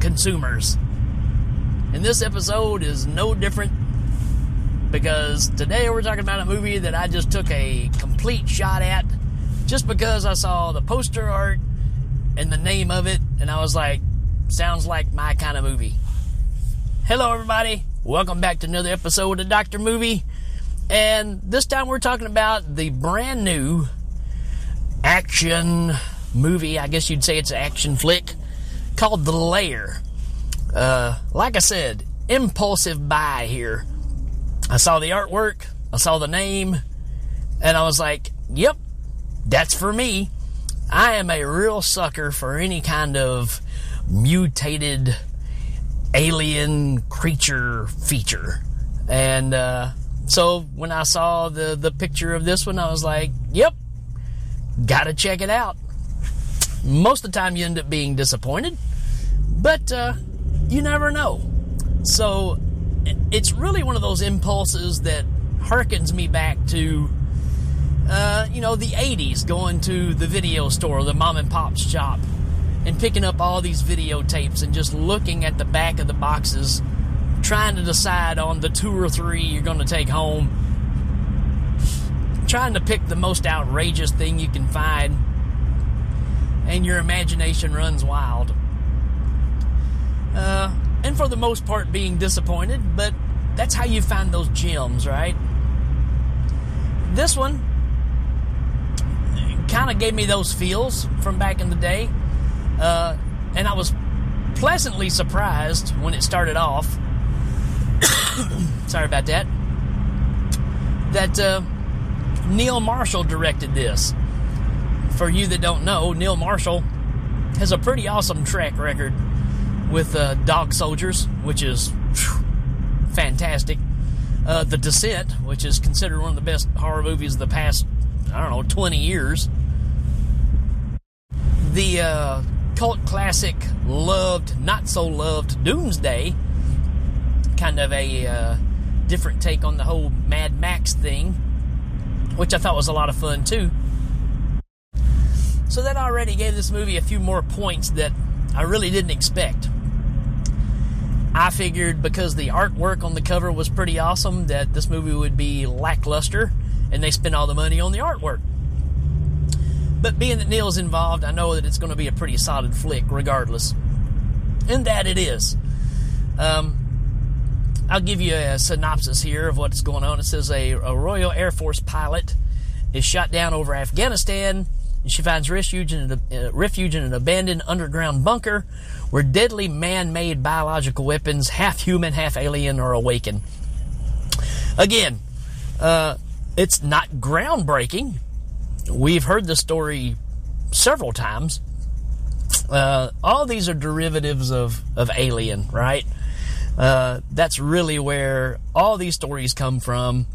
consumers. And this episode is no different because today we're talking about a movie that I just took a complete shot at just because I saw the poster art and the name of it, and I was like, sounds like my kind of movie. Hello, everybody. Welcome back to another episode of Dr. Movie. And this time we're talking about the brand new action movie. I guess you'd say it's an action flick called The Lair. Uh, like I said, impulsive buy here. I saw the artwork, I saw the name, and I was like, yep, that's for me. I am a real sucker for any kind of mutated alien creature feature. And uh, so when I saw the, the picture of this one, I was like, yep, gotta check it out. Most of the time, you end up being disappointed, but uh, you never know. So it's really one of those impulses that harkens me back to, uh, you know, the 80s, going to the video store, the mom and pop shop, and picking up all these videotapes and just looking at the back of the boxes, trying to decide on the two or three you're going to take home, trying to pick the most outrageous thing you can find, and your imagination runs wild. Uh, and for the most part being disappointed, but that's how you find those gems, right? This one kind of gave me those feels from back in the day, uh, and I was pleasantly surprised when it started off. Sorry about that. That uh, Neil Marshall directed this. For you that don't know, Neil Marshall has a pretty awesome track record with uh, Dog Soldiers, which is whew, fantastic. Uh, the Descent, which is considered one of the best horror movies of the past, I don't know, 20 years. The uh, cult classic, loved, not so loved Doomsday, kind of a uh, different take on the whole Mad Max thing, which I thought was a lot of fun too. So that already gave this movie a few more points that I really didn't expect. I figured because the artwork on the cover was pretty awesome that this movie would be lackluster and they spent all the money on the artwork. But being that Neil's involved, I know that it's going to be a pretty solid flick regardless. And that it is. Um, I'll give you a synopsis here of what's going on. It says a, a Royal Air Force pilot is shot down over Afghanistan she finds refuge in, uh, refuge in an abandoned underground bunker where deadly man-made biological weapons, half human, half alien, are awakened. Again, uh, it's not groundbreaking. We've heard the story several times. Uh, all these are derivatives of, of Alien, right? Uh, that's really where all these stories come from.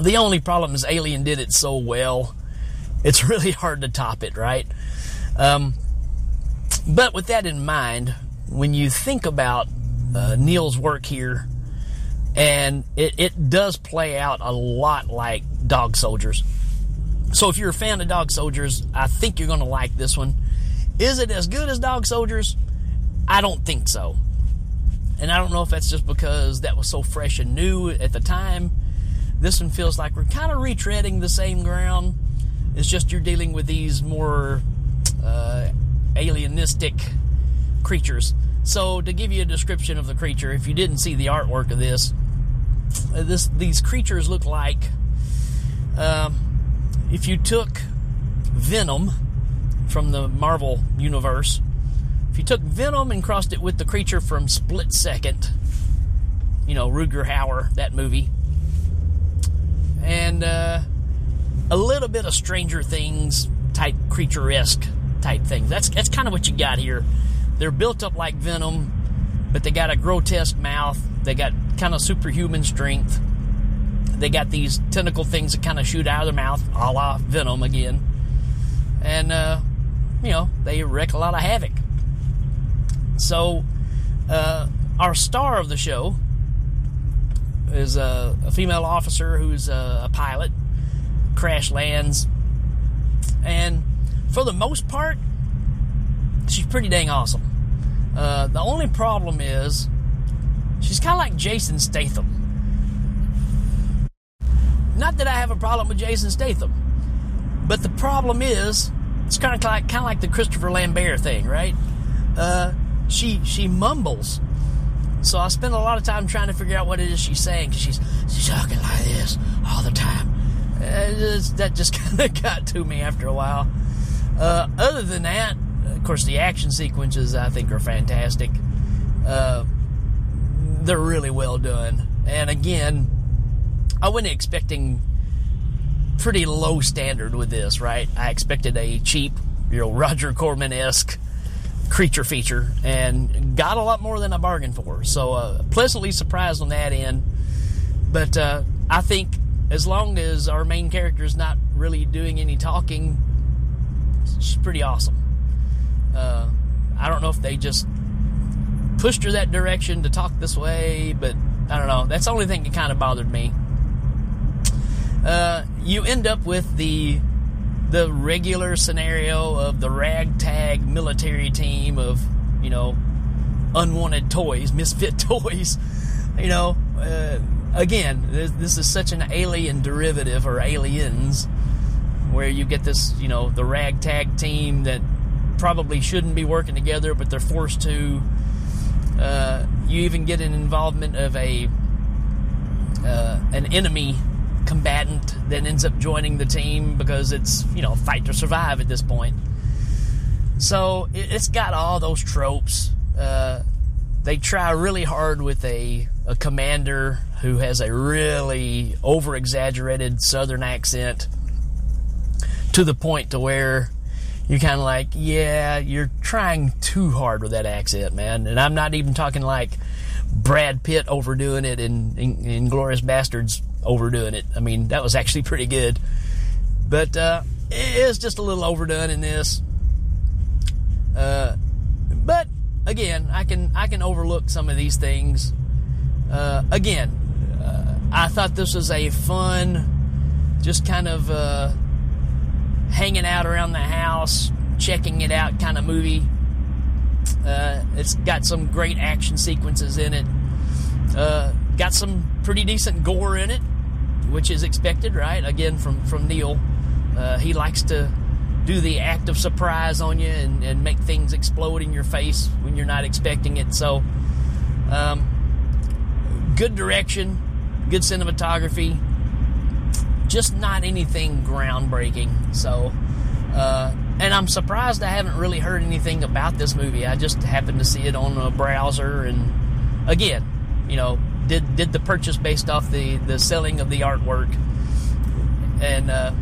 The only problem is Alien did it so well it's really hard to top it, right? Um, but with that in mind, when you think about uh, Neil's work here, and it, it does play out a lot like Dog Soldiers. So if you're a fan of Dog Soldiers, I think you're going to like this one. Is it as good as Dog Soldiers? I don't think so. And I don't know if that's just because that was so fresh and new at the time. This one feels like we're kind of retreading the same ground it's just you're dealing with these more uh, alienistic creatures. So, to give you a description of the creature, if you didn't see the artwork of this, uh, this these creatures look like um, if you took Venom from the Marvel universe, if you took Venom and crossed it with the creature from Split Second, you know Rutger Hauer, that movie, and uh, a little bit of Stranger Things type creature esque type thing. That's that's kind of what you got here. They're built up like Venom, but they got a grotesque mouth. They got kind of superhuman strength. They got these tentacle things that kind of shoot out of their mouth, a la Venom again. And, uh, you know, they wreak a lot of havoc. So, uh, our star of the show is a, a female officer who's a, a pilot crash lands. And for the most part, she's pretty dang awesome. Uh, the only problem is she's kind of like Jason Statham. Not that I have a problem with Jason Statham, but the problem is it's kind of like kind of like the Christopher Lambert thing, right? Uh, she she mumbles, so I spend a lot of time trying to figure out what it is she's saying because she's she's talking like this all the time. Uh, that just kind of got to me after a while. Uh, other than that, of course, the action sequences I think are fantastic. Uh, they're really well done, and again, I wasn't expecting pretty low standard with this, right? I expected a cheap, you know, Roger Corman esque creature feature, and got a lot more than I bargained for. So uh, pleasantly surprised on that end. But uh, I think as long as our main character is not really doing any talking, she's pretty awesome. Uh, I don't know if they just pushed her that direction to talk this way, but I don't know. That's the only thing that kind of bothered me. Uh, you end up with the the regular scenario of the ragtag military team of you know unwanted toys, misfit toys. You know, uh, again, this, this is such an alien derivative or aliens, where you get this you know the ragtag team that probably shouldn't be working together, but they're forced to. Uh, you even get an involvement of a uh, an enemy combatant that ends up joining the team because it's you know fight to survive at this point. So it's got all those tropes. Uh, they try really hard with a, a commander who has a really over exaggerated southern accent to the point to where you're kind of like, yeah, you're trying too hard with that accent, man. And I'm not even talking like Brad Pitt overdoing it in, in, in Glorious Bastards overdoing it. I mean, that was actually pretty good. But uh, it is just a little overdone in this. Uh, but again, I can I can overlook some of these things. Uh, again, I thought this was a fun, just kind of uh, hanging out around the house, checking it out kind of movie. Uh, it's got some great action sequences in it. got some pretty decent gore in it which is expected, right? Again, from from Neil, uh, he likes to do the act of surprise on you and, and, make things explode in your face when you're not expecting it. So, um, good direction, good cinematography, just not anything groundbreaking. So, uh, and I'm surprised I haven't really heard anything about this movie. I just happened to see it on a browser, and again, you know, did did the purchase based off the the selling of the artwork, and uh,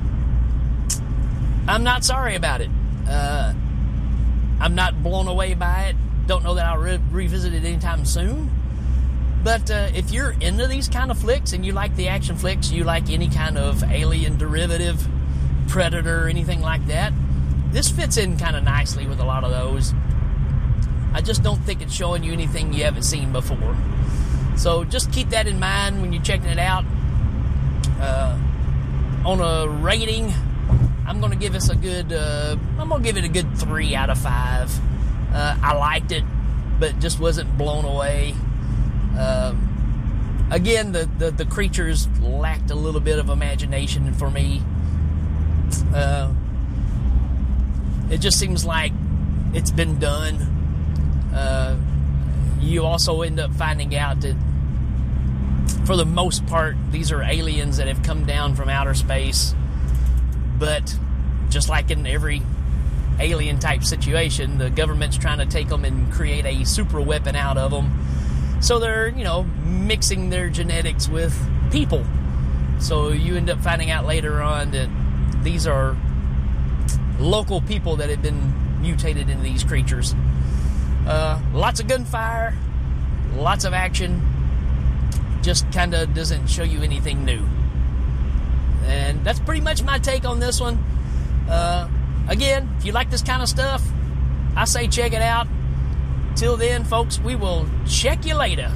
I'm not sorry about it. Uh, I'm not blown away by it. Don't know that I'll re- revisit it anytime soon. But uh, if you're into these kind of flicks and you like the action flicks, you like any kind of alien derivative, predator, anything like that, this fits in kind of nicely with a lot of those. I just don't think it's showing you anything you haven't seen before. So just keep that in mind when you're checking it out. Uh, on a rating, I'm going to give us a good. Uh, I'm going to give it a good three out of five. Uh, I liked it, but just wasn't blown away. Again, the, the, the creatures lacked a little bit of imagination for me. Uh, it just seems like it's been done. Uh, you also end up finding out that for the most part, these are aliens that have come down from outer space. But just like in every alien type situation, the government's trying to take them and create a super weapon out of them. So they're, you know, mixing their genetics with people. So you end up finding out later on that these are local people that have been mutated into these creatures. Uh, lots of gunfire, lots of action, just kind of doesn't show you anything new. And that's pretty much my take on this one. Uh, again, if you like this kind of stuff, I say check it out. Till then, folks, we will check you later.